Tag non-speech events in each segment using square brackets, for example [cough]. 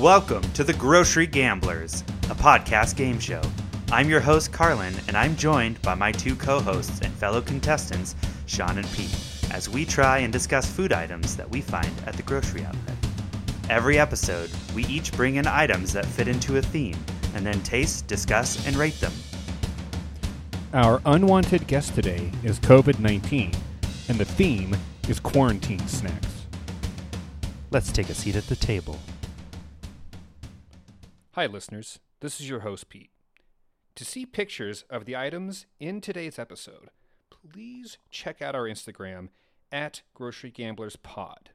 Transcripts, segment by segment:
Welcome to The Grocery Gamblers, a podcast game show. I'm your host, Carlin, and I'm joined by my two co hosts and fellow contestants, Sean and Pete, as we try and discuss food items that we find at the grocery outlet. Every episode, we each bring in items that fit into a theme and then taste, discuss, and rate them. Our unwanted guest today is COVID 19, and the theme is quarantine snacks. Let's take a seat at the table. Hi, listeners. This is your host, Pete. To see pictures of the items in today's episode, please check out our Instagram at Grocery Gamblers Pod.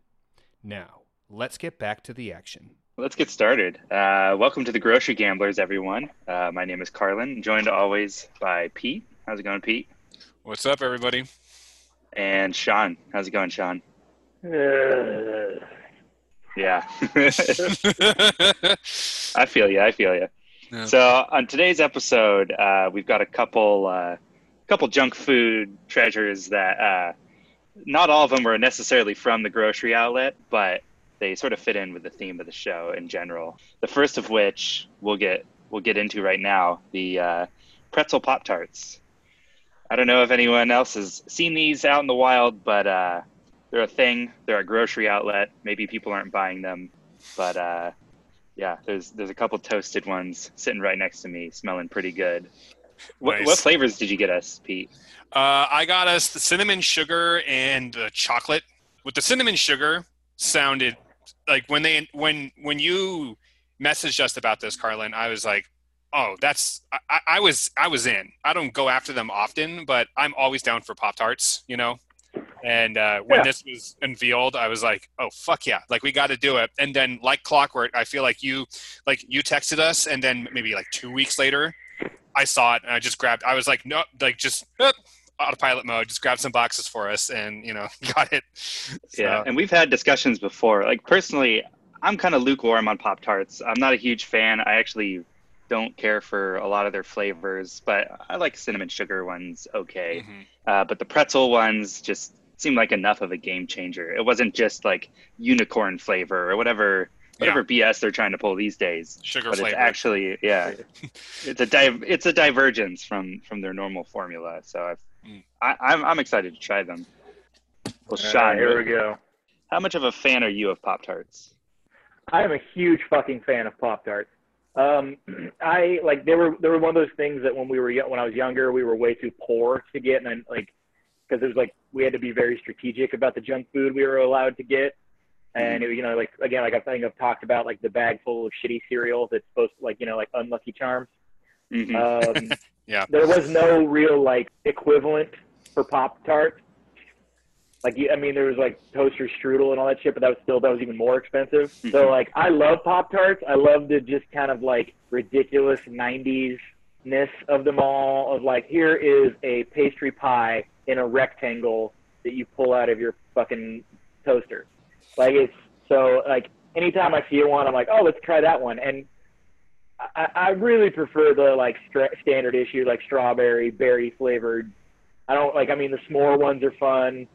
Now, let's get back to the action. Let's get started. Uh, welcome to the Grocery Gamblers, everyone. Uh, my name is Carlin, joined always by Pete. How's it going, Pete? What's up, everybody? And Sean. How's it going, Sean? Uh, Yeah. [laughs] I feel you. I feel you. Yeah. So on today's episode, uh, we've got a couple, uh, couple junk food treasures that uh, not all of them were necessarily from the grocery outlet, but they sort of fit in with the theme of the show in general. The first of which we'll get we'll get into right now: the uh, pretzel pop tarts. I don't know if anyone else has seen these out in the wild, but uh, they're a thing. They're a grocery outlet. Maybe people aren't buying them, but uh, yeah, there's there's a couple toasted ones sitting right next to me, smelling pretty good. What, Nice. what flavors did you get us, Pete? uh, I got us the cinnamon sugar and the chocolate. With the cinnamon sugar, sounded like when they when when you messaged us about this, Carlin. I was like, oh, that's I, I- I was I was in. I don't go after them often, but I'm always down for pop tarts. You know. And uh, when Yeah. this was unveiled, I was like, "Oh fuck yeah! Like we got to do it." And then, like clockwork, I feel like you, like you texted us, and then maybe like two weeks later, I saw it and I just grabbed. I was like, no, like just autopilot mode. Just grabbed some boxes for us, and you know, [laughs] got it. So, Yeah, and we've had discussions before. Like personally, I'm kind of lukewarm on Pop Tarts. I'm not a huge fan. I actually don't care for a lot of their flavors, but I like cinnamon sugar ones okay. mhm. Uh, but the pretzel ones just seemed like enough of a game changer. It wasn't just like unicorn flavor or whatever whatever BS they're trying to pull these days. sugar But flavor. it's actually yeah, [laughs] it's a div- it's a divergence from from their normal formula. So I've, Mm. I, I'm I'm excited to try them. Well, all right, Sean, here we go. how much of a fan are you of Pop Tarts? I am a huge fucking fan of Pop Tarts. Um, [clears throat] I like they were they were one of those things that when we were when I was younger we were way too poor to get, and I, like because it was like we had to be very strategic about the junk food we were allowed to get, and it, you know like again like I think I've talked about like the bag full of shitty cereal that's supposed to like you know like Unlucky Charms. Mhm. Um, [laughs] Yeah. There was no real like equivalent for Pop Tart. Like I mean, there was like toaster strudel and all that shit, but that was still that was even more expensive. Mhm. So like, I love Pop Tarts. I love the just kind of like ridiculous '90s ness of them all. Of like, here is a pastry pie in a rectangle that you pull out of your fucking toaster. Like it's so like anytime I see one, I'm like, oh, let's try that one. And I, I really prefer the like stra- standard issue, like strawberry, berry flavored. I don't like. I mean, the s'more ones are fun,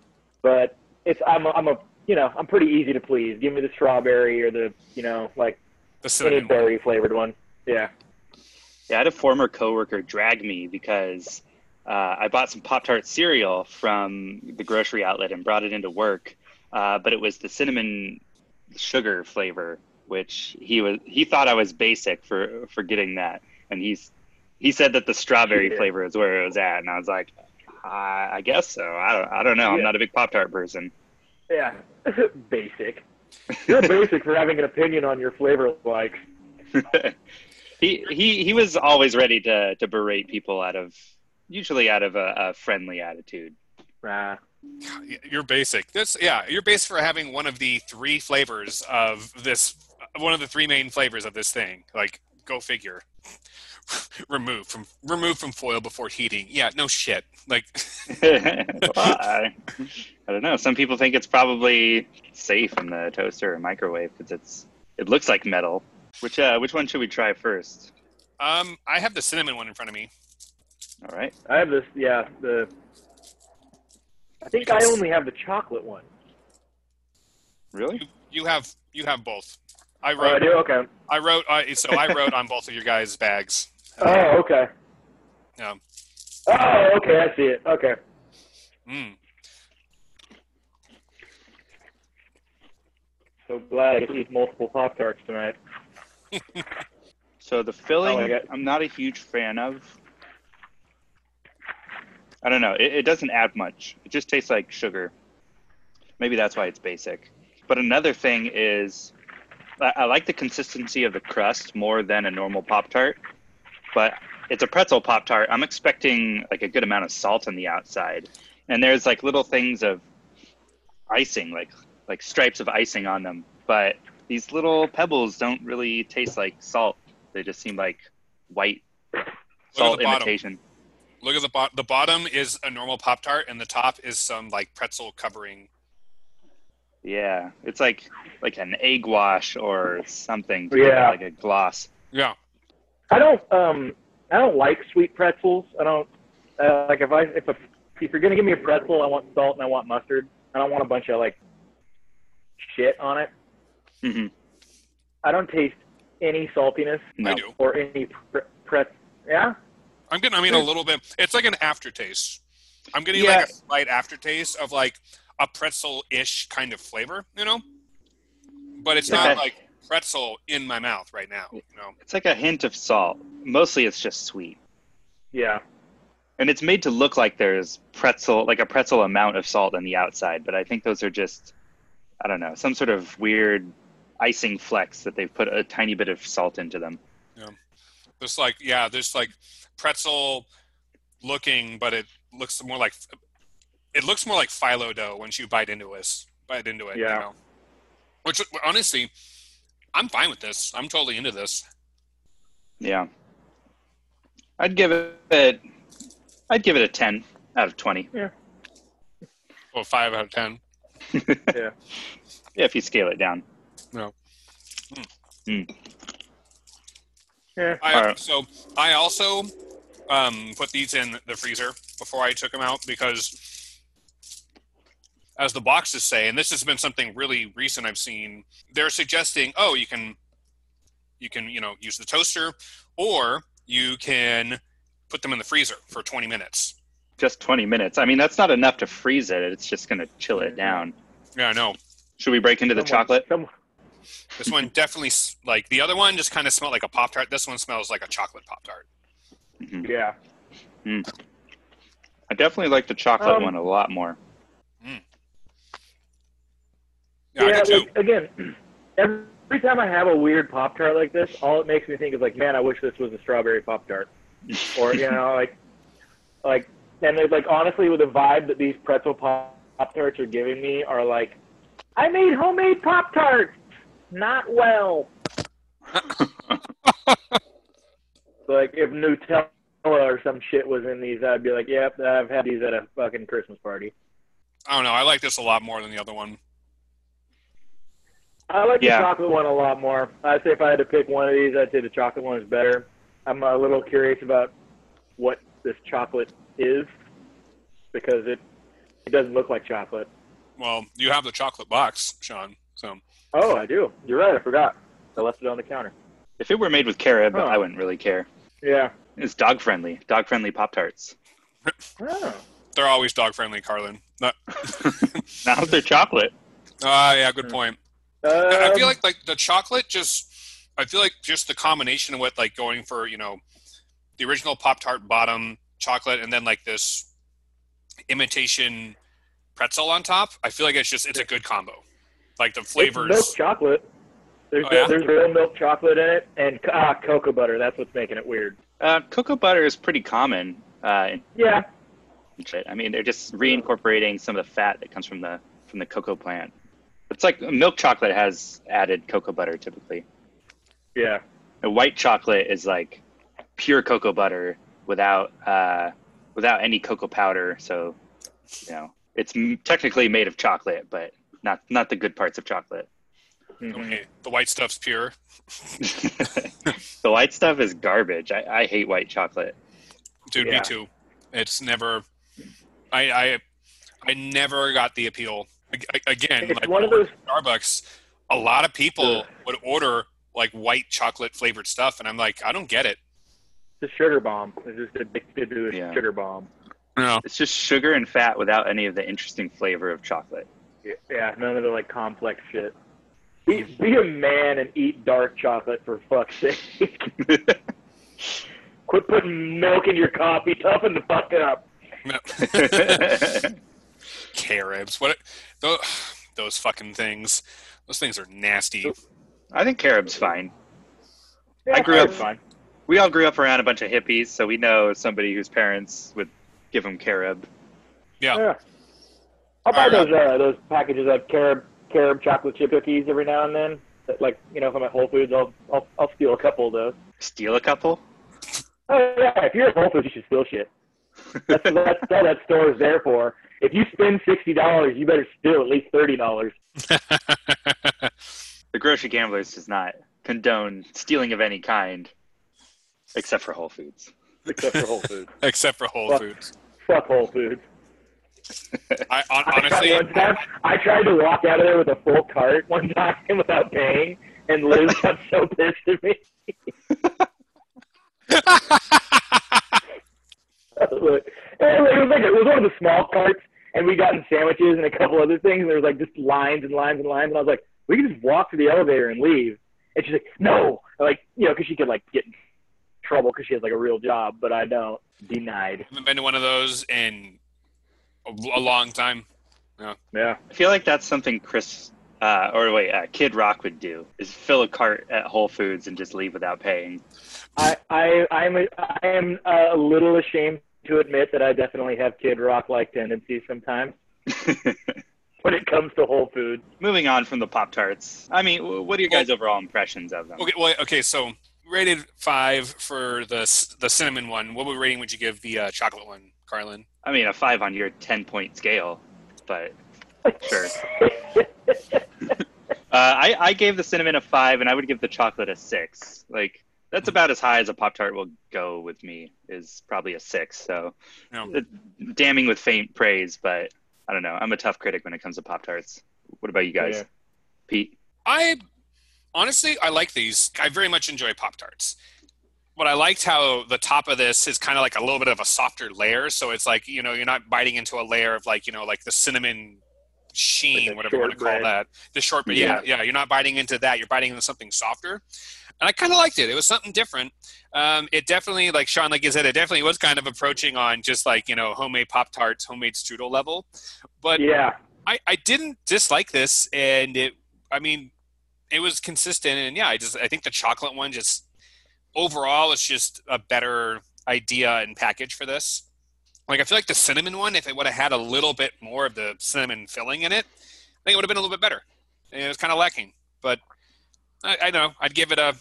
but it's I'm a, I'm a you know I'm pretty easy to please. Give me the strawberry or the you know like the any berry flavored one. Yeah. Yeah, I had a former coworker drag me because uh, I bought some Pop Tart cereal from the grocery outlet and brought it into work, uh, but it was the cinnamon sugar flavor, which he was he thought I was basic for for getting that, and he's he said that the strawberry Yeah. flavor is where it was at, and I was like, I, I guess so. I don't I don't know. I'm not a big Pop Tart person. Yeah. [laughs] basic. You're basic for having an opinion on your flavor like. [laughs] he he he was always ready to to berate people out of usually out of a, a friendly attitude. Nah. You're basic. This, yeah, you're basic for having one of the three flavors of this. One of the three main flavors of this thing. Like, go figure. [laughs] remove from remove from foil before heating. Yeah, no shit. Like, [laughs] [laughs] well, I, I don't know. Some people think it's probably safe in the toaster or microwave because it's it looks like metal. Which uh, which one should we try first? um, I have the cinnamon one in front of me. All right. I have this. Yeah. The. I think I only have the chocolate one. Really? You, you have you have both. I Oh, I wrote. do. Okay. I wrote. I so I wrote on both of your guys' bags. Oh, okay. Yeah. Oh, okay. I see it. Okay. Mm. So glad I get to eat multiple Pop Tarts tonight. [laughs] So the filling, I like it. I'm not a huge fan of. I don't know. It, it doesn't add much. It just tastes like sugar. Maybe that's why it's basic. But another thing is, I, I like the consistency of the crust more than a normal Pop Tart. But it's a pretzel Pop Tart. I'm expecting like a good amount of salt on the outside, and there's like little things of icing, like like stripes of icing on them. But these little pebbles don't really taste like salt. They just seem like white salt imitation. bottom. Imitation. Look at the bottom. The bottom is a normal Pop Tart, and the top is some like pretzel covering. Yeah, it's like like an egg wash or something. to it, Yeah. like a gloss. Yeah. I don't um I don't like sweet pretzels. I don't uh, like if I if a if you're gonna give me a pretzel, I want salt and I want mustard. I don't want a bunch of like shit on it. Mm-hmm. I don't taste any saltiness No. Or any pre- pret. Yeah. I'm getting. I mean, a little bit. It's like an aftertaste. I'm getting like a slight aftertaste of like a pretzel-ish kind of flavor, you know. But it's not Okay. like pretzel in my mouth right now. You know. It's like a hint of salt. Mostly, it's just sweet, Yeah. and it's made to look like there's pretzel, like a pretzel amount of salt on the outside. But I think those are just, I don't know, some sort of weird icing flecks that they've put a tiny bit of salt into them. There's like yeah, there's like pretzel looking, but it looks more like it looks more like phyllo dough once you bite into it. Bite into it. You Yeah. know? Which honestly, I'm fine with this. I'm totally into this. Yeah, I'd give it, I'd give it a ten out of twenty. Yeah. Well, five out of ten. [laughs] Yeah. Yeah, if you scale it down. Hmm. Hmm. Yeah. I, Alright. So I also um, put these in the freezer before I took them out because, as the boxes say, and this has been something really recent I've seen, they're suggesting, oh, you can, you can, you know, use the toaster, or you can put them in the freezer for 20 minutes. Just twenty minutes. I mean, that's not enough to freeze it. It's just gonna chill it down. Yeah, I know. Should we break into the chocolate? Some, This one definitely like the other one just kind of smelled like a pop tart. This one smells like a chocolate pop tart. Mm-hmm. yeah. Mm. I definitely like the chocolate Um, one a lot more. Mm. Yeah, I like, again, every time I have a weird Pop Tart like this, all it makes me think is like, man, I wish this was a strawberry Pop Tart. [laughs] Or, you know, like, like, and it's like, honestly, with the vibe that these pretzel Pop Tarts are giving me are like, I made homemade Pop Tarts! Not well. [laughs] like, if Nutella or some shit was in these, I'd be like, yep, I've had these at a fucking Christmas party. I don't know. I like this a lot more than the other one. I like Yeah. the chocolate one a lot more. I'd say if I had to pick one of these, I'd say the chocolate one is better. I'm a little curious about what this chocolate is because it it doesn't look like chocolate. Well, you have the chocolate box, Sean. So Oh, I do. You're right. I forgot. I left it on the counter. If it were made with carob, Huh. I wouldn't really care. Yeah. It's dog friendly. Dog friendly Pop Tarts. [laughs] Oh. they're always dog friendly, Carlin. [laughs] Not, Now they're chocolate. Ah, yeah, good point. I I Um, feel like like the chocolate just. I feel like just the combination of what like going for you know, the original Pop Tart bottom chocolate and then like this imitation pretzel on top. I feel like it's just it's a good combo. Like the it's milk chocolate. There's Oh, yeah? there's real milk chocolate in it and ah, cocoa butter. That's what's making it weird. Uh, cocoa butter is pretty common. Uh, Yeah. I mean, they're just reincorporating some of the fat that comes from the from the cocoa plant. It's like milk chocolate has added cocoa butter typically. Yeah. The white chocolate is like pure cocoa butter without uh, without any cocoa powder. So, you know, it's m- technically made of chocolate, but not not the good parts of chocolate. Mhm. Okay, the white stuff's pure. [laughs] the white stuff is garbage. I, I hate white chocolate. Dude, Yeah. me too. It's never. I I I never got the appeal. Ag- Again, It's like one of those at Starbucks. a lot of people Ugh. would order like white chocolate flavored stuff, and I'm like, I don't get it. It's a sugar bomb. It's just addicted to a Yeah. sugar bomb. No. It's just sugar and fat without any of the interesting flavor of chocolate. Yeah, none of the like complex shit. Be, be a man and eat dark chocolate for fuck's sake. [laughs] Quit putting milk in your coffee. Toughen the fuck up. [laughs] Carobs. What? Those, [sighs] those fucking things. Those things are nasty. I think carob's fine. Yeah, I grew up- fine. We all grew up around a bunch of hippies, so we know somebody whose parents would give them carob. Yeah. Yeah. I'll buy Alright. those uh, those packages of carob carob chocolate chip cookies every now and then. That, Like you know, if I'm at Whole Foods, I'll I'll I'll steal a couple of those. Steal a couple? Oh yeah, if you're at Whole Foods, you should steal shit. That's, that's all that store is there for. If you spend sixty dollars, you better steal at least thirty dollars. [laughs] the grocery gamblers does not condone stealing of any kind, except for Whole Foods. Except for Whole Foods. [laughs] Except for Whole Fuck. Foods. Fuck Whole Foods. I hon- I tried, honestly, time, I tried to walk out of there with a full cart [laughs] one time without paying, and Liz [laughs] got so pissed at me. Look, it was like it was one of the small carts, and we gotten sandwiches and a couple other things, and there was like just lines and lines and lines, and I was like, we can just walk to the elevator and leave. And she's like, no, like you know, because she could like get in trouble because she has like a real job, but I don't. Denied. I haven't been to one of those in a, a long time. Yeah. Yeah. I feel like that's something Chris, uh, or wait, uh, Kid Rock would do: is fill a cart at Whole Foods and just leave without paying. I I I'm a, I am a little ashamed to admit that I definitely have Kid Rock like tendencies sometimes [laughs] when it comes to Whole Foods. Moving on from the Pop Tarts. I mean, what are your guys' overall impressions of them? Okay, well, okay, so rated five for the the cinnamon one. What rating would you give the uh, chocolate one, Carlin? I mean, a five on your ten point scale, but Sure. [laughs] Uh, I, I gave the cinnamon a five, and I would give the chocolate a six. Like that's about as high as a Pop Tart will go with me. Is probably a six. So Yeah. uh, damning with faint praise, but I don't know. I'm a tough critic when it comes to Pop Tarts. What about you guys, Yeah. Pete? I honestly I like these. I very much enjoy Pop Tarts. But I liked how the top of this is kind of like a little bit of a softer layer, so it's like you know you're not biting into a layer of like you know like the cinnamon sheen, Like whatever you want to call shortbread. that. The shortbread, yeah, yeah. You're not biting into that. You're biting into something softer, and I kind of liked it. It was something different. Um, it definitely, like Sean, like you said, it definitely was kind of approaching on just like you know homemade Pop Tarts, homemade strudel level. But yeah. I, I didn't dislike this and it I mean it was consistent and yeah I just I think the chocolate one just overall it's just a better idea and package for this like I feel like the cinnamon one if it would have had a little bit more of the cinnamon filling in it I think it would have been a little bit better it was kind of lacking but I, I know I'd give it a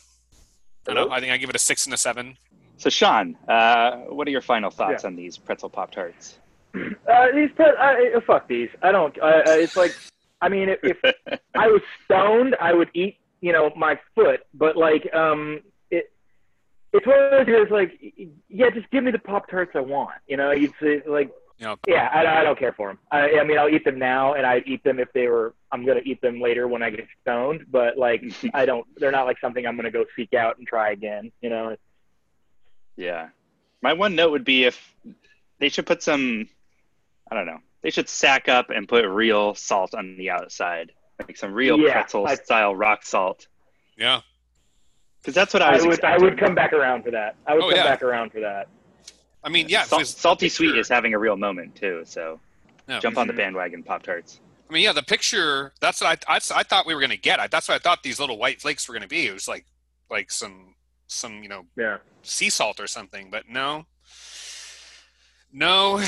I don't know I think I give it a six and a seven So Sean, uh, what are your final thoughts on these pretzel Pop Tarts? Uh, these pre- uh, fuck these. I don't. Uh, uh, it's like, I mean, if, if [laughs] I was stoned, I would eat, you know, my foot. But like, um, it it's one of those years like, yeah, just give me the pop tarts I want. You know, you'd say like, Yeah. yeah, I, I don't care for them. I, I mean, I'll eat them now, and I'd eat them if they were. I'm gonna eat them later when I get stoned. But like, [laughs] I don't. They're not like something I'm gonna go seek out and try again. You know. Yeah. My one note would be if they should put some, I don't know, they should sack up and put real salt on the outside, like some real Yeah, pretzel I- style rock salt. yeah Because that's what I I was would. I would come back around for that. I would Oh, come yeah. back around for that. I mean yeah Sal- salty the sweet is having a real moment too. So Yeah. jump on the bandwagon, Pop Tarts. I mean, yeah, the picture. That's what I, I, I thought we were going to get. I, that's what I thought these little white flakes were going to be. It was like, like some, some, you know, Yeah. sea salt or something. But no, no,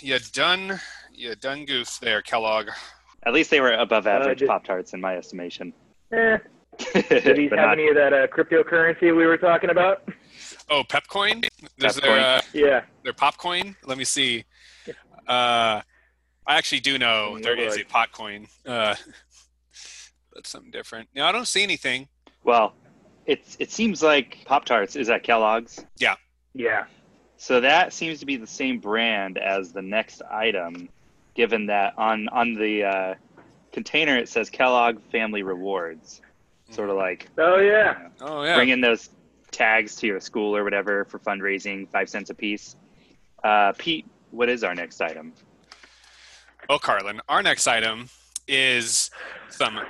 you done, you done goof there, Kellogg. At least they were above average just- Pop Tarts in my estimation. Eh. [laughs] Did these But have not- any of that uh, cryptocurrency we were talking about? Oh, Pepcoin. Is Pepcoin. there uh, Yeah. their popcoin? Let me see. Uh, I actually do know Mm, there is like- a pot coin. Uh, [laughs] that's something different. No, I don't see anything. well, it's it seems like Pop Tarts is at Kellogg's. Yeah. Yeah. So that seems to be the same brand as the next item, given that on on the uh, container it says Kellogg Family Rewards. Sort of like Oh yeah. Oh yeah. bring in those tags to your school or whatever for fundraising, five cents a piece. Uh, Pete, what is our next item? Oh, Carlin, our next item is some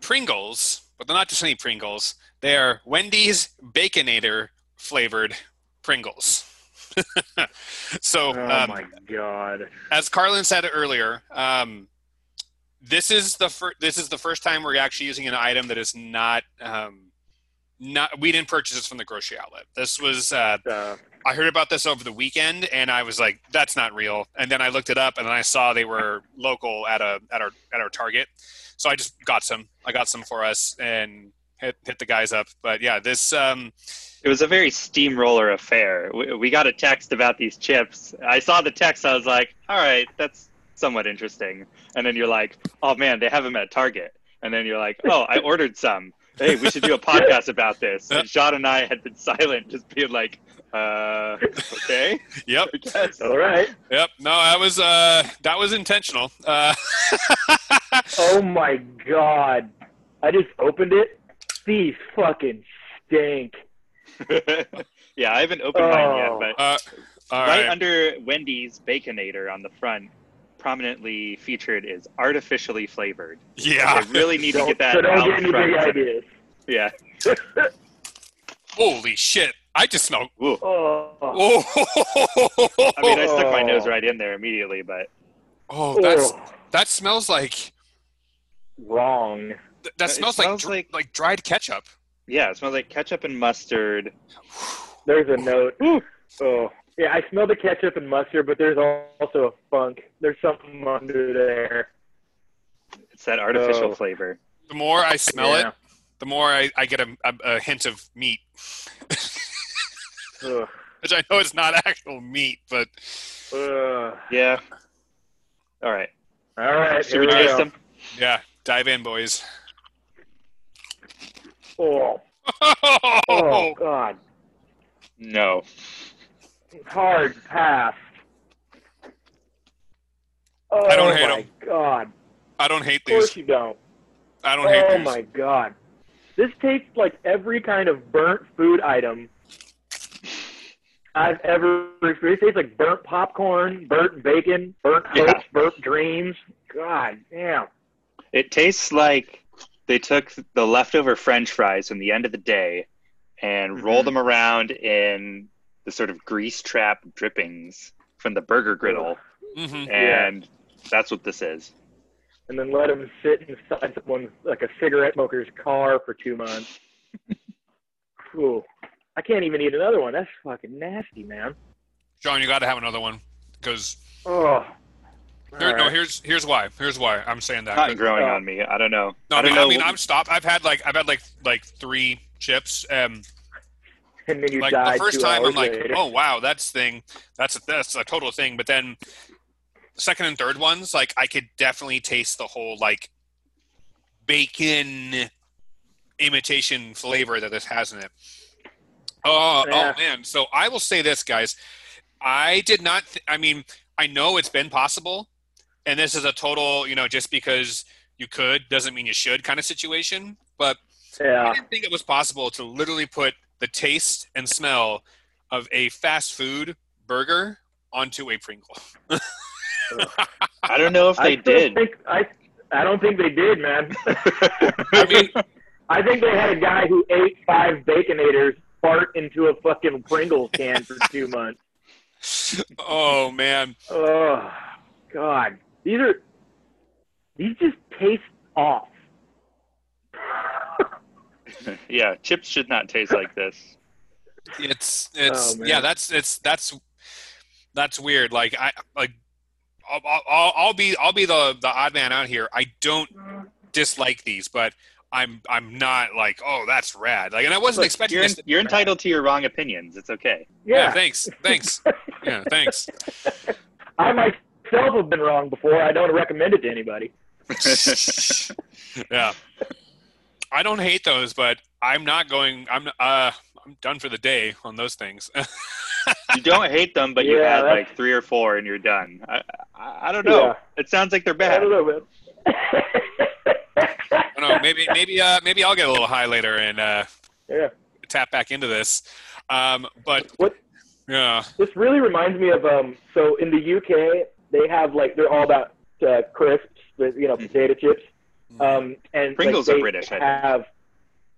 Pringles, but they're not just any Pringles. They are Wendy's Baconator flavored Pringles. [laughs] so, Oh um, my god. as Carlin said earlier, um, this is the first this is the first time we're actually using an item that is not um, not we didn't purchase this from the grocery outlet. This was uh, Uh, I heard about this over the weekend and I was like, that's not real. And then I looked it up and then I saw they were local at a at our at our Target. So I just got some. I got some for us and hit hit the guys up. But yeah, this um It was a very steamroller affair. We, we got a text about these chips. I saw the text. I was like, all right, that's somewhat interesting. And then you're like, oh man, they have them at Target. And then you're like, oh, I ordered some. Hey, we should do a [laughs] podcast about this. And Sean and I had been silent, just being like, uh, okay, [laughs] yep, I all right. yep. No, that was uh that was intentional. Uh [laughs] Oh my god. I just opened it. These fucking stink. yeah, I haven't opened mine yet, Oh. but uh all right, right. under Wendy's Baconator on the front, prominently featured is artificially flavored. yeah. They really need to get that so don't out get any front. ideas. Yeah. Holy shit. I just smelled Ooh. Oh, Oh, [laughs] I mean, I stuck my nose right in there immediately, but oh that's oh, that smells like wrong. th- that It smells like, dr- like- like dried ketchup. yeah, it smells like ketchup and mustard. There's a note. Oh, yeah. I smell the ketchup and mustard, but there's also a funk. There's something under there. It's that artificial Oh. flavor. The more I smell Yeah. it, the more I, I get a, a, a hint of meat, [laughs] which I know is not actual meat, but Ugh. Yeah. All right. All right, Should here we we taste go. them? yeah, dive in, boys. Oh, [laughs] oh! oh God, No. Hard pass. Oh I don't hate my 'em. God, I don't hate these. of course you don't. I don't hate Oh these. my God, this tastes like every kind of burnt food item I've ever experienced. It tastes like burnt popcorn, burnt bacon, burnt Yeah. hopes, burnt dreams. God damn. It tastes like they took the leftover French fries from the end of the day and Mhm. rolled them around in the sort of grease trap drippings from the burger griddle, hmm and that's what this is. and then let them sit inside someone's like a cigarette smoker's car for two months. [laughs] Ooh, I can't even eat another one. That's fucking nasty, man. John, you got to have another one because Oh, here, no. Here's here's why. Here's why I'm saying that. Not growing uh, on me. I don't know. No, I I don't mean, I know. mean, I'm stopped. I've had like I've had like like three chips. Um, and then you like die the first time, I'm hours like, later. oh wow, that's thing. That's a, that's a total thing. But then the second and third ones, like I could definitely taste the whole like bacon imitation flavor that this has in it. Oh, oh Yeah. oh man! So I will say this, guys. I did not. Th- I mean, I know it's been possible, and this is a total, you know, just because you could doesn't mean you should kind of situation. But I didn't think it was possible to literally put the taste and smell of a fast food burger onto a Pringle. I don't know if they still did. Think, I I don't think they did, man. I mean, [laughs] I think they had a guy who ate five baconators fart into a fucking Pringle can for two months. oh man, Oh God, these are these just taste off. [laughs] yeah, chips should not taste like this. it's oh, it's Oh, yeah, that's it's that's that's weird. Like I like I'll, I'll, I'll be I'll be the the odd man out here. I don't dislike these, but I'm I'm not like oh that's rad. Like, and I wasn't Look, expecting you're, this. to you're entitled to your wrong opinions. It's okay. Yeah, Yeah, thanks, thanks. [laughs] Yeah, thanks. I myself have been wrong before. I don't recommend it to anybody. [laughs] yeah. I don't hate those, but I'm not going. I'm uh, I'm done for the day on those things. [laughs] you don't hate them, but you Yeah, had that's- like three or four and you're done. I, I, I don't know. Yeah. It sounds like they're I bad. don't know, man. I don't know. Maybe maybe uh, maybe I'll get a little high later and uh, yeah. tap back into this. Um, but What yeah, this really reminds me of um. So in the UK, they have like they're all about uh, crisps, you know, potato chips. Um, and Pringles like, are they British, I think. Have,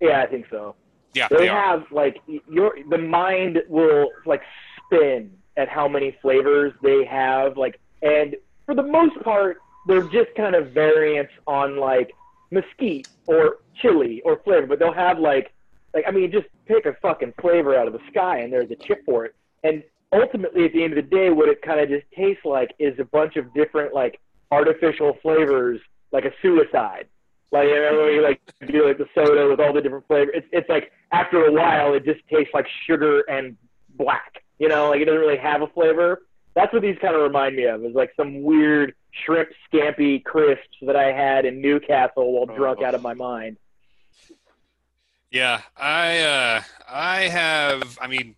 yeah, I think so. yeah, They they are. have like your the mind will like spin at how many flavors they have, like, and for the most part, they're just kind of variants on like mesquite or chili or flavor, but they'll have like, like I mean, just pick a fucking flavor out of the sky, and there's a chip for it. And ultimately, at the end of the day, what it kind of just tastes like is a bunch of different like artificial flavors, like a suicide. Like you know, like do like the soda with all the different flavors. It's it's like after a while, it just tastes like sugar and black. You know, like it doesn't really have a flavor. That's what these kind of remind me of. Is like some weird shrimp scampi crisps that I had in Newcastle while drunk Oh. out of my mind. Yeah, I uh, I have. I mean,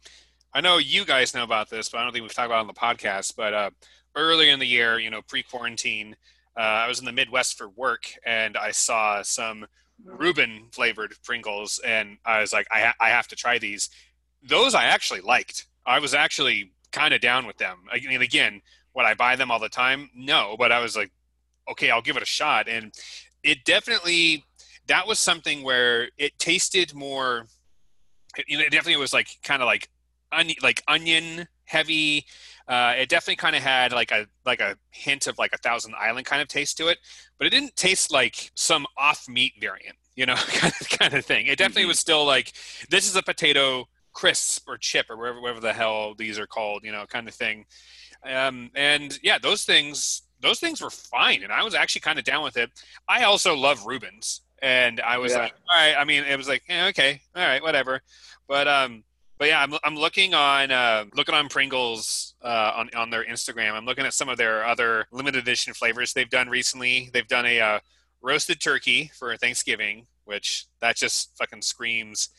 I know you guys know about this, but I don't think we've talked about it on the podcast. But uh, earlier in the year, you know, pre-quarantine, uh, I was in the Midwest for work, and I saw some Reuben flavored Pringles, and I was like, I, ha- I have to try these. Those I actually liked. I was actually kind of down with them. I mean, again, would I buy them all the time? No, but I was like, okay, I'll give it a shot, and it definitely that was something where it tasted more it, you know, it definitely was like kind of like onion like onion heavy uh, it definitely kind of had like a like a hint of like a thousand island kind of taste to it but it didn't taste like some off meat variant you know [laughs] kind of kind of thing it definitely Mhm. was still like this is a potato crisp or chip or whatever, whatever the hell these are called you know kind of thing um, and yeah those things those things were fine and i was actually kind of down with it i also love reubens and i was Yeah. like all right i mean it was like yeah, okay all right whatever but um but yeah i'm, I'm looking on uh, looking on pringles uh, on, on their instagram i'm looking at some of their other limited edition flavors they've done recently they've done a uh, roasted turkey for thanksgiving which that just fucking screams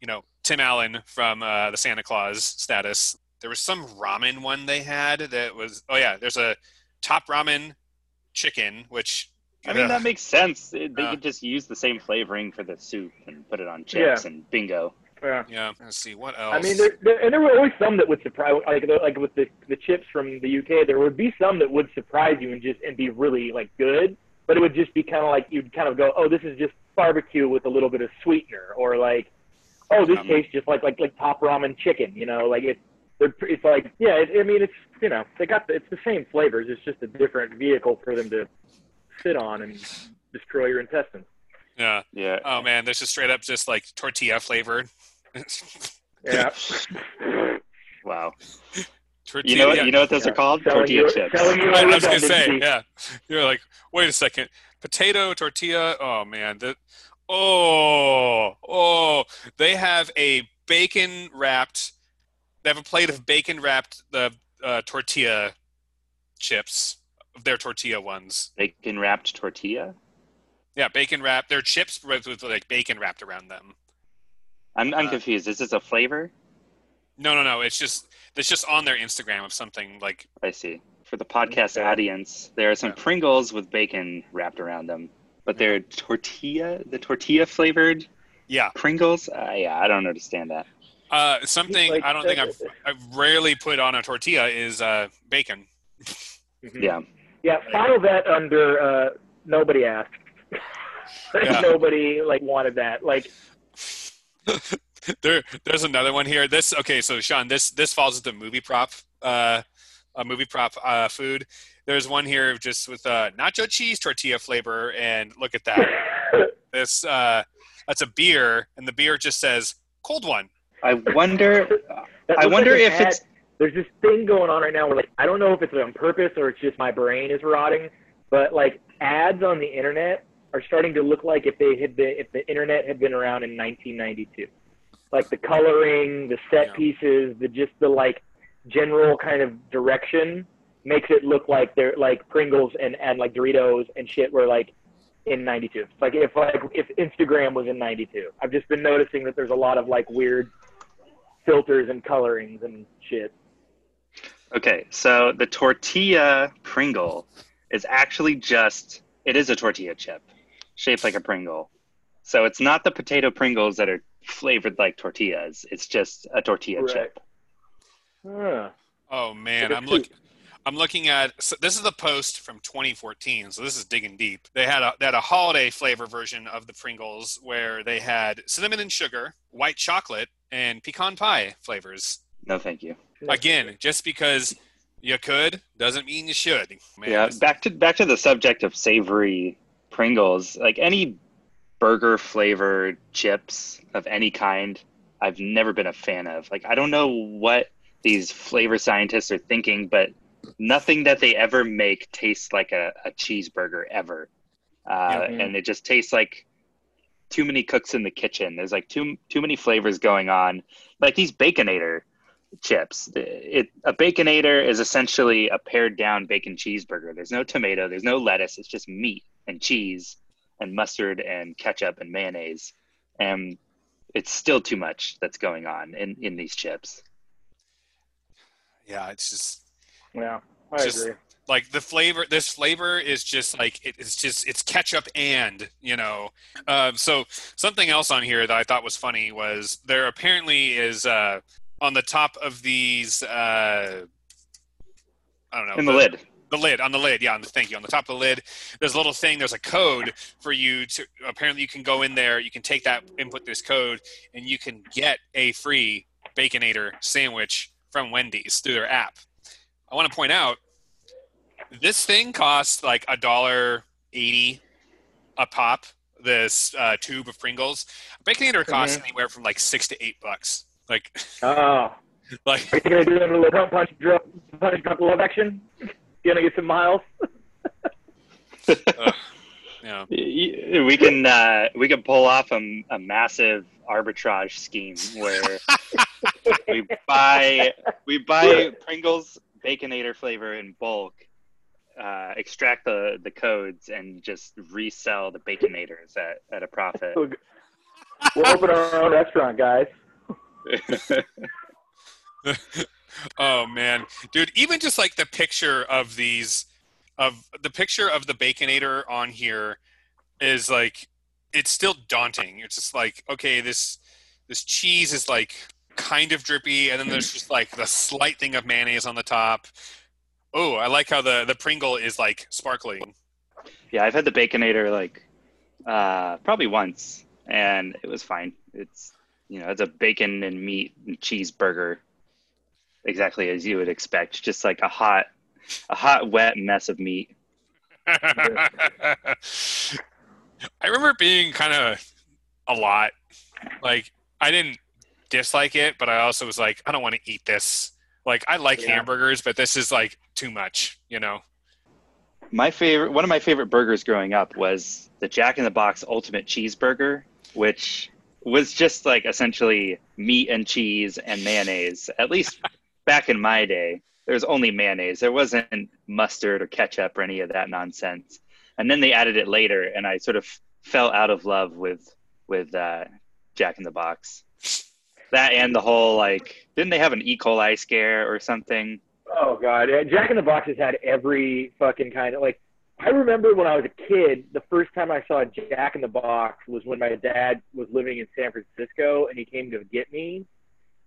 you know tim allen from uh, the santa clause status there was some ramen one they had that was oh yeah there's a top ramen chicken which I mean, that makes sense. They Yeah. could just use the same flavoring for the soup and put it on chips and bingo. Yeah. yeah let's see what else I mean, there, there, and there were always some that would surprise, like the- like with the the chips from the UK. There would be some that would surprise you and just and be really like good, but it would just be kind of like you'd kind of go, oh, this is just barbecue with a little bit of sweetener, or like, oh, this Um, tastes just like like like top ramen chicken. You know, like it. they're- It's like yeah, it, I mean, it's you know they got the, it's the same flavors. It's just a different vehicle for them to sit on and destroy your intestines. yeah Yeah. oh man this is straight up just like tortilla flavored Yeah. [laughs] Wow. tortilla You know what? You know what those Yeah. are called? Selling Tortilla you- chips. selling you I a was gonna say, redundancy. yeah. You're like, wait a second, potato tortilla. Oh man, that. Oh, oh, they have a bacon wrapped. They have a plate of bacon wrapped the uh, tortilla chips. Their tortilla ones. Bacon wrapped tortilla. Yeah, bacon wrapped. They're chips with, with like bacon wrapped around them. I'm I'm Uh, confused. Is this a flavor? No, no, no. It's just it's just on their Instagram of something like I see. For the podcast Okay. audience, there are some Yeah. Pringles with bacon wrapped around them, but they're tortilla, the tortilla flavored yeah. Pringles. Uh, yeah, I don't understand that. Uh, something Like, I don't think I've I've rarely put on a tortilla is uh, bacon. Mhm. Yeah. Yeah, file that under uh, nobody asked. [laughs] Yeah. nobody like wanted that. Like, [laughs] there, there's another one here. This okay, so Sean, this this falls into movie prop, uh, a movie prop uh, food. There's one here just with uh, nacho cheese tortilla flavor, and look at that. [laughs] This uh, that's a beer, and the beer just says cold one. I wonder. I wonder like if ad- it's there's this thing going on right now where like I don't know if it's on purpose or it's just my brain is rotting, but like ads on the internet are starting to look like if they had been if the internet had been around in 1992. Like the coloring, the set Yeah. pieces, the just the like general kind of direction makes it look like they're like Pringles and and like Doritos and shit were like in 92. Like if like if Instagram was in 92. I've just been noticing that there's a lot of like weird filters and colorings and shit. Okay, so the tortilla Pringle is actually just It is a tortilla chip, shaped like a Pringle. So it's not the potato Pringles that are flavored like tortillas. It's just a tortilla Right. chip. Huh. Oh man, Like a I'm looking. I'm looking at so this is the post from 2014, so this is digging deep. They had a they had a holiday flavor version of the Pringles where they had cinnamon and sugar, white chocolate, and pecan pie flavors. No, thank you. Again, just because you could doesn't mean you should. Man, yeah, back to back to the subject of savory Pringles. Like any burger flavored chips of any kind, I've never been a fan of. Like I don't know what these flavor scientists are thinking, but nothing that they ever make tastes like a, a cheeseburger ever. Uh, Yeah. And it just tastes like too many cooks in the kitchen. There's like too too many flavors going on. Like these baconator chips. It a baconator is essentially a pared down bacon cheeseburger. There's no tomato, there's no lettuce. It's just meat and cheese and mustard and ketchup and mayonnaise. And it's still too much that's going on in in these chips. yeah, it's just Yeah, I Just- agree. like the flavor this flavor is just like it, it's just it's ketchup and you know um, so something else on here that i thought was funny was there apparently is uh, on the top of these uh, i don't know In the lid. The lid on the lid yeah on the thank you on the top of the lid there's a little thing there's a code for you to apparently you can go in there you can take that input this code and you can get a free baconator sandwich from wendy's through their app. I want to point out this thing costs like a dollar eighty a pop this uh, tube of pringles. Baconator costs anywhere from like six to eight bucks. Like Oh, [laughs] like are you gonna do a little punch, punch, drop, punch, drop, love action? Gonna get some miles? [laughs] yeah We can uh, we can pull off a, a massive arbitrage scheme where [laughs] we buy we buy Pringles Baconator flavor in bulk, uh, extract the the codes, and just resell the Baconators at, at a profit. We'll open our own restaurant, guys. [laughs] oh man. Dude even just like the picture of these of the picture of the baconator on here is like it's still daunting. It's just like okay this this cheese is like kind of drippy and then there's just like the slight thing of mayonnaise on the top. Oh i like how the the pringle is like sparkling yeah, I've had the Baconator like uh, probably once, and it was fine. It's you know it's a bacon and meat and cheeseburger, exactly as you would expect. Just like a hot, a hot wet mess of meat. [laughs] I remember being kind of a lot. Like I didn't dislike it, but I also was like, I don't want to eat this. Like I like Yeah. hamburgers, but this is like too much, you know. My favorite, one of my favorite burgers growing up was the Jack in the Box Ultimate Cheeseburger, which was just like essentially meat and cheese and mayonnaise. At least back in my day, there was only mayonnaise. There wasn't mustard or ketchup or any of that nonsense. And then they added it later, and I sort of fell out of love with with uh, Jack in the Box. That and the whole like, didn't they have an E. coli scare or something? Oh god, Jack in the Box has had every fucking kind of like. I remember when I was a kid, the first time I saw Jack in the Box was when my dad was living in San Francisco and he came to get me,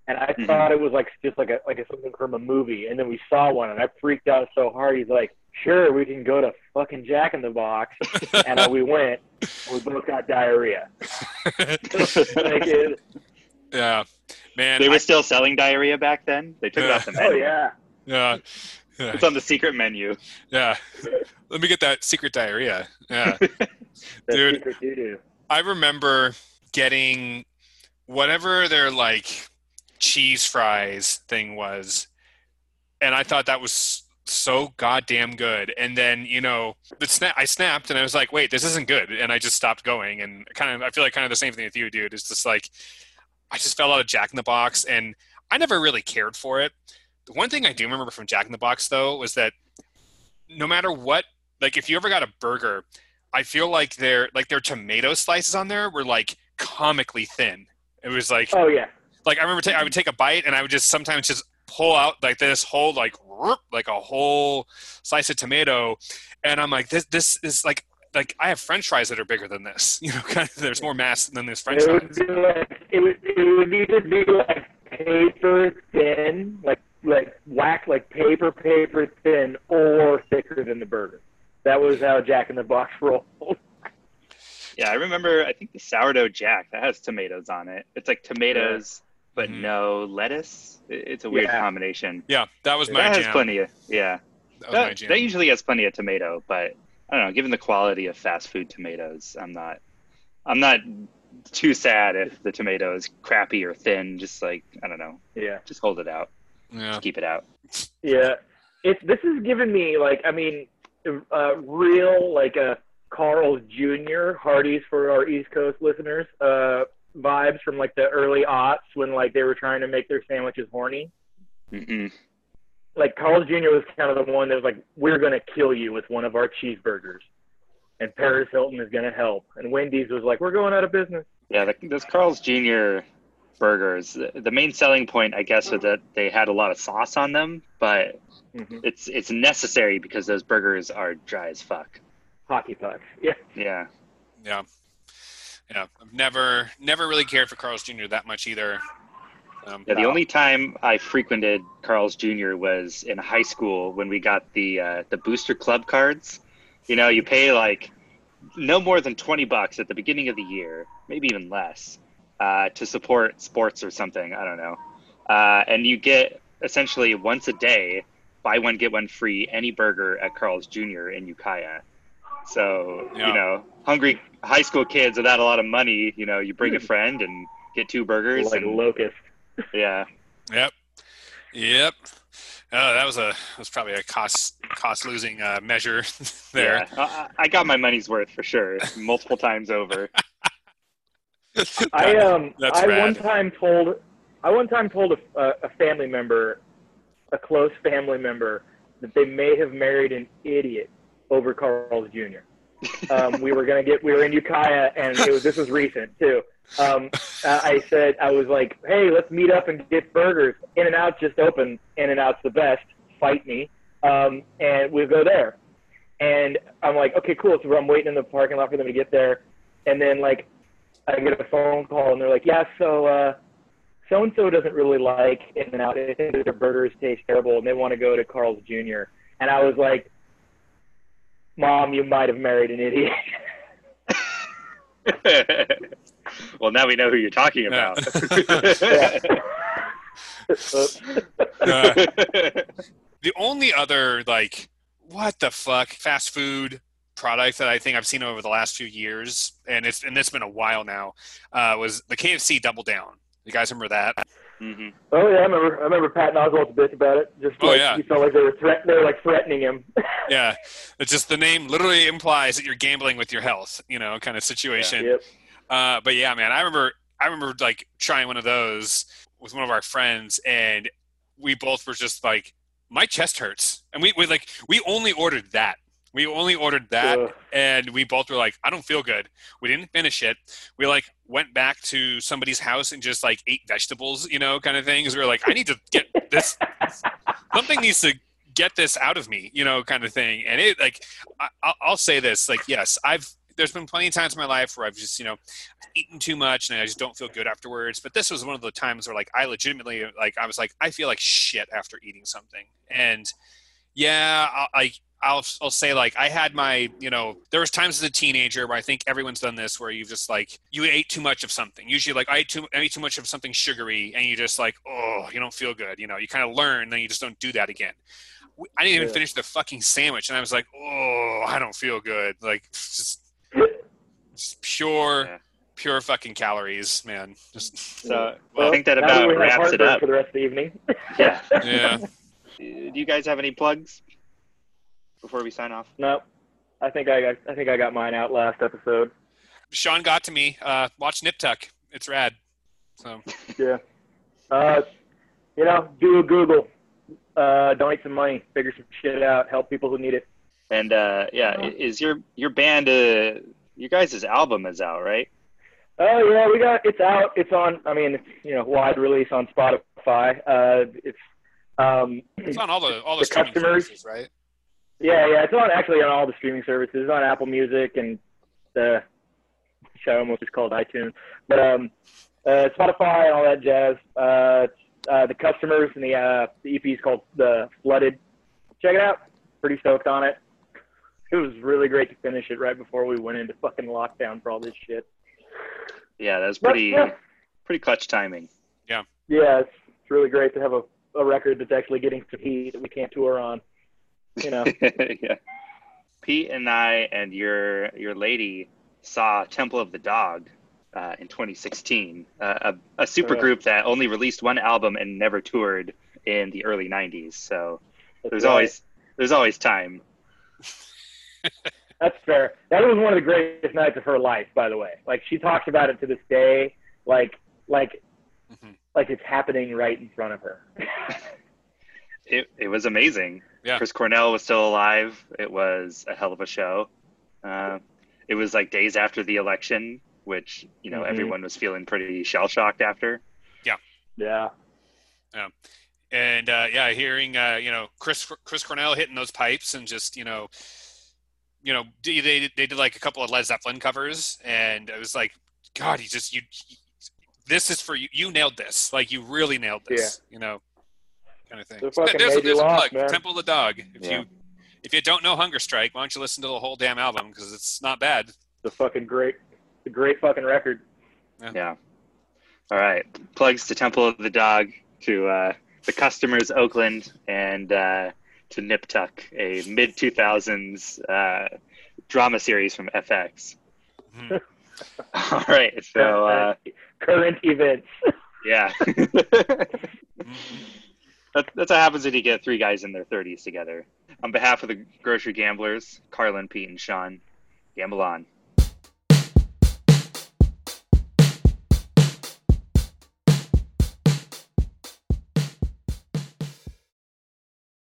and I Mhm. thought it was like just like a like a, something from a movie. And then we saw one, and I freaked out so hard. He's like, "Sure, we can go to fucking Jack in the Box," and uh, we went. We both got diarrhea. [laughs] like, it, yeah, man. They were I- still selling diarrhea back then. They took it off the oh menu. yeah. yeah, yeah, It's on the secret menu. yeah. Let me get that secret diarrhea. Yeah. [laughs] Dude. secret. I remember getting whatever they're like cheese fries thing was, and I thought that was so goddamn good. And then you know, the snap I snapped, and I was like, "Wait, this isn't good," and I just stopped going. And kind of, I feel like kind of the same thing with you, dude. It's just like I just fell out of Jack in the Box, and I never really cared for it. The one thing I do remember from Jack in the Box though was that no matter what, like if you ever got a burger I feel like their like their tomato slices on there were like comically thin. It was like Oh yeah. Like I remember ta- I would take a bite and I would just sometimes just pull out like this whole like like a whole slice of tomato, and I'm like this this is like like I have French fries that are bigger than this. [laughs] You know, kind of, there's more mass than this French it would fries. be like it would it would either be like paper thin, like like whack like paper paper thin, or thicker than the burger. That was how Jack in the Box [laughs] rolled. Yeah, I remember. I think the sourdough jack that has tomatoes on it. It's like tomatoes, but Mhm. no lettuce. It's a weird Yeah. combination. Yeah, that was my that has plenty of yeah. That That, that usually has plenty of tomato, but I don't know. Given the quality of fast food tomatoes, I'm not. I'm not too sad if the tomato is crappy or thin. Just like I don't know. Yeah. Just hold it out. yeah. Just keep it out. Yeah, it's this has given me like I mean, uh, real like a Carl's Jr. Hardee's for our East Coast listeners uh, vibes from like the early aughts when like they were trying to make their sandwiches horny. hmm Like Carl's Jr. was kind of the one that was like, we're gonna kill you with one of our cheeseburgers, and Paris Hilton is gonna help, and Wendy's was like, we're going out of business. Yeah, the, those Carl's Jr. burgers. The, the main selling point, I guess, was that they had a lot of sauce on them, but Mm-hmm. it's it's necessary because those burgers are dry as fuck. Hockey pucks. [laughs] Yeah. Yeah. Yeah. Yeah. I've never never really cared for Carl's Jr. that much either. Um, Yeah, the only time I frequented Carl's Jr. was in high school when we got the uh, the booster club cards. You know, you pay like no more than twenty bucks at the beginning of the year, maybe even less, uh, to support sports or something. I don't know, uh, and you get essentially once a day, buy one get one free any burger at Carl's Jr. in Ukiah. So Yeah. you know, hungry high school kids without a lot of money, you know, you bring a friend and get two burgers. Like and, locust. yeah. Yep. Yep. Oh, that was a that was probably a cost cost losing uh, measure [laughs] there. Yeah, I, I got my money's worth for sure, multiple times over. [laughs] I um That's I rad. one time told I one time told a, a, a family member, a close family member, that they may have married an idiot over Carl's Jr. Um, we were gonna get we were in Ukiah and it was this was recent too. Um, I said I was like, hey, let's meet up and get burgers. In and Out just opened. In and Out's the best. Fight me. Um, and we'll go there. And I'm like, okay, cool. So I'm waiting in the parking lot for them to get there. And then like I get a phone call and they're like, yeah, so uh, so and so doesn't really like In and Out. They think that their burgers taste terrible and they want to go to Carl's Jr. And I was like, Mom, you might have married an idiot. [laughs] well, now we know who you're talking Yeah. about. Uh, [laughs] the only other like what the fuck fast food product that I think I've seen over the last few years, and it's and it's been a while now, uh, was the KFC Double Down. You guys remember that? Mhm. oh yeah, I remember. I remember Pat Oswalt's bitch about it. Just Oh, like yeah. he felt like they were threat. They were like threatening him. [laughs] Yeah, it's just the name literally implies that you're gambling with your health, you know, kind of situation. yep. Uh, but yeah, man, I remember I remember like trying one of those with one of our friends, and we both were just like, my chest hurts, and we, we like we only ordered that. We only ordered that, Ugh. and we both were like, I don't feel good. We didn't finish it. We like went back to somebody's house and just like ate vegetables, you know, kind of things. We were like, I need to get this. [laughs] Something needs to get this out of me, you know, kind of thing. And it like, I, I'll, I'll say this, like, yes, I've. There's been plenty of times in my life where I've just, you know, eaten too much and I just don't feel good afterwards. But this was one of the times where like I legitimately like I was like I feel like shit after eating something. And yeah, I, I I'll I'll say like I had my you know there was times as a teenager where I think everyone's done this where you've just like you ate too much of something. Usually like I ate too I ate too much of something sugary and you just like oh you don't feel good. You know you kind of learn then you just don't do that again. I didn't even Yeah. finish the fucking sandwich and I was like oh I don't feel good. Like just, just pure Yeah. pure fucking calories, man. Just So Well, I think that about wraps it up. for the rest of the evening. Yeah. [laughs] yeah. Do you guys have any plugs before we sign off? no, I think I got. I think I got mine out last episode. Sean got to me. Uh, watch Nip Tuck. It's rad. So [laughs] Yeah. Uh, you know, do a Google. Uh, donate some money, figure some shit out, help people who need it. And uh, yeah, i- is your your band? Uh, your guys' album is out, right? Oh yeah, we got it's out. It's on. I mean, it's you know, wide release on Spotify. Uh, it's um, it's on all the all the, The streaming customers- services, right? Yeah, yeah, it's on actually on all the streaming services. It's on Apple Music and the show almost is called iTunes, but um, uh, Spotify and all that jazz. Uh, uh, the customers and the uh, the EP is called the Flooded. Check it out. Pretty stoked on it. It was really great to finish it right before we went into fucking lockdown for all this shit. Yeah, that was But, pretty yeah. pretty clutch timing. Yeah, it's, it's really great to have a, a record that's actually getting some heat that we can't tour on. [laughs] You know, [laughs] yeah. Pete and I and your your lady saw Temple of the Dog uh, in 2016, uh, a, a super Yeah. group that only released one album and never toured in the early 90s. So That's there's right. always there's always time. [laughs] That's fair. That was one of the greatest nights of her life, by the way. Like she talks about it to this day, like like Mhm. like it's happening right in front of her. It it was amazing. Yeah. Chris Cornell was still alive. It was a hell of a show. Uh, it was like days after the election, which you know Mhm. everyone was feeling pretty shell shocked after. yeah. Yeah. Yeah. And uh, yeah, hearing uh, you know Chris Chris Cornell hitting those pipes and just you know, you know they they they did like a couple of Led Zeppelin covers, and it was like, God, he just you, this is for you. You nailed this. Like you really nailed this. yeah. You know, kind of thing. They there's a, made you there's a plug. man. Temple of the Dog. If Yeah. you if you don't know Hunger Strike, why don't you listen to the whole damn album because it's not bad. The fucking great it's a great fucking record. Yeah. All right. Plugs to Temple of the Dog, to uh, the customers Oakland, and uh, to Nip Tuck, a mid 2000s uh, drama series from FX. Mhm. [laughs] All right. So, uh, [laughs] current events. yeah. Mhm. [laughs] that, that's what happens when you get three guys in their 30s together. On behalf of the Grocery Gamblers, Carlin, Pete, and Sean, gamble on.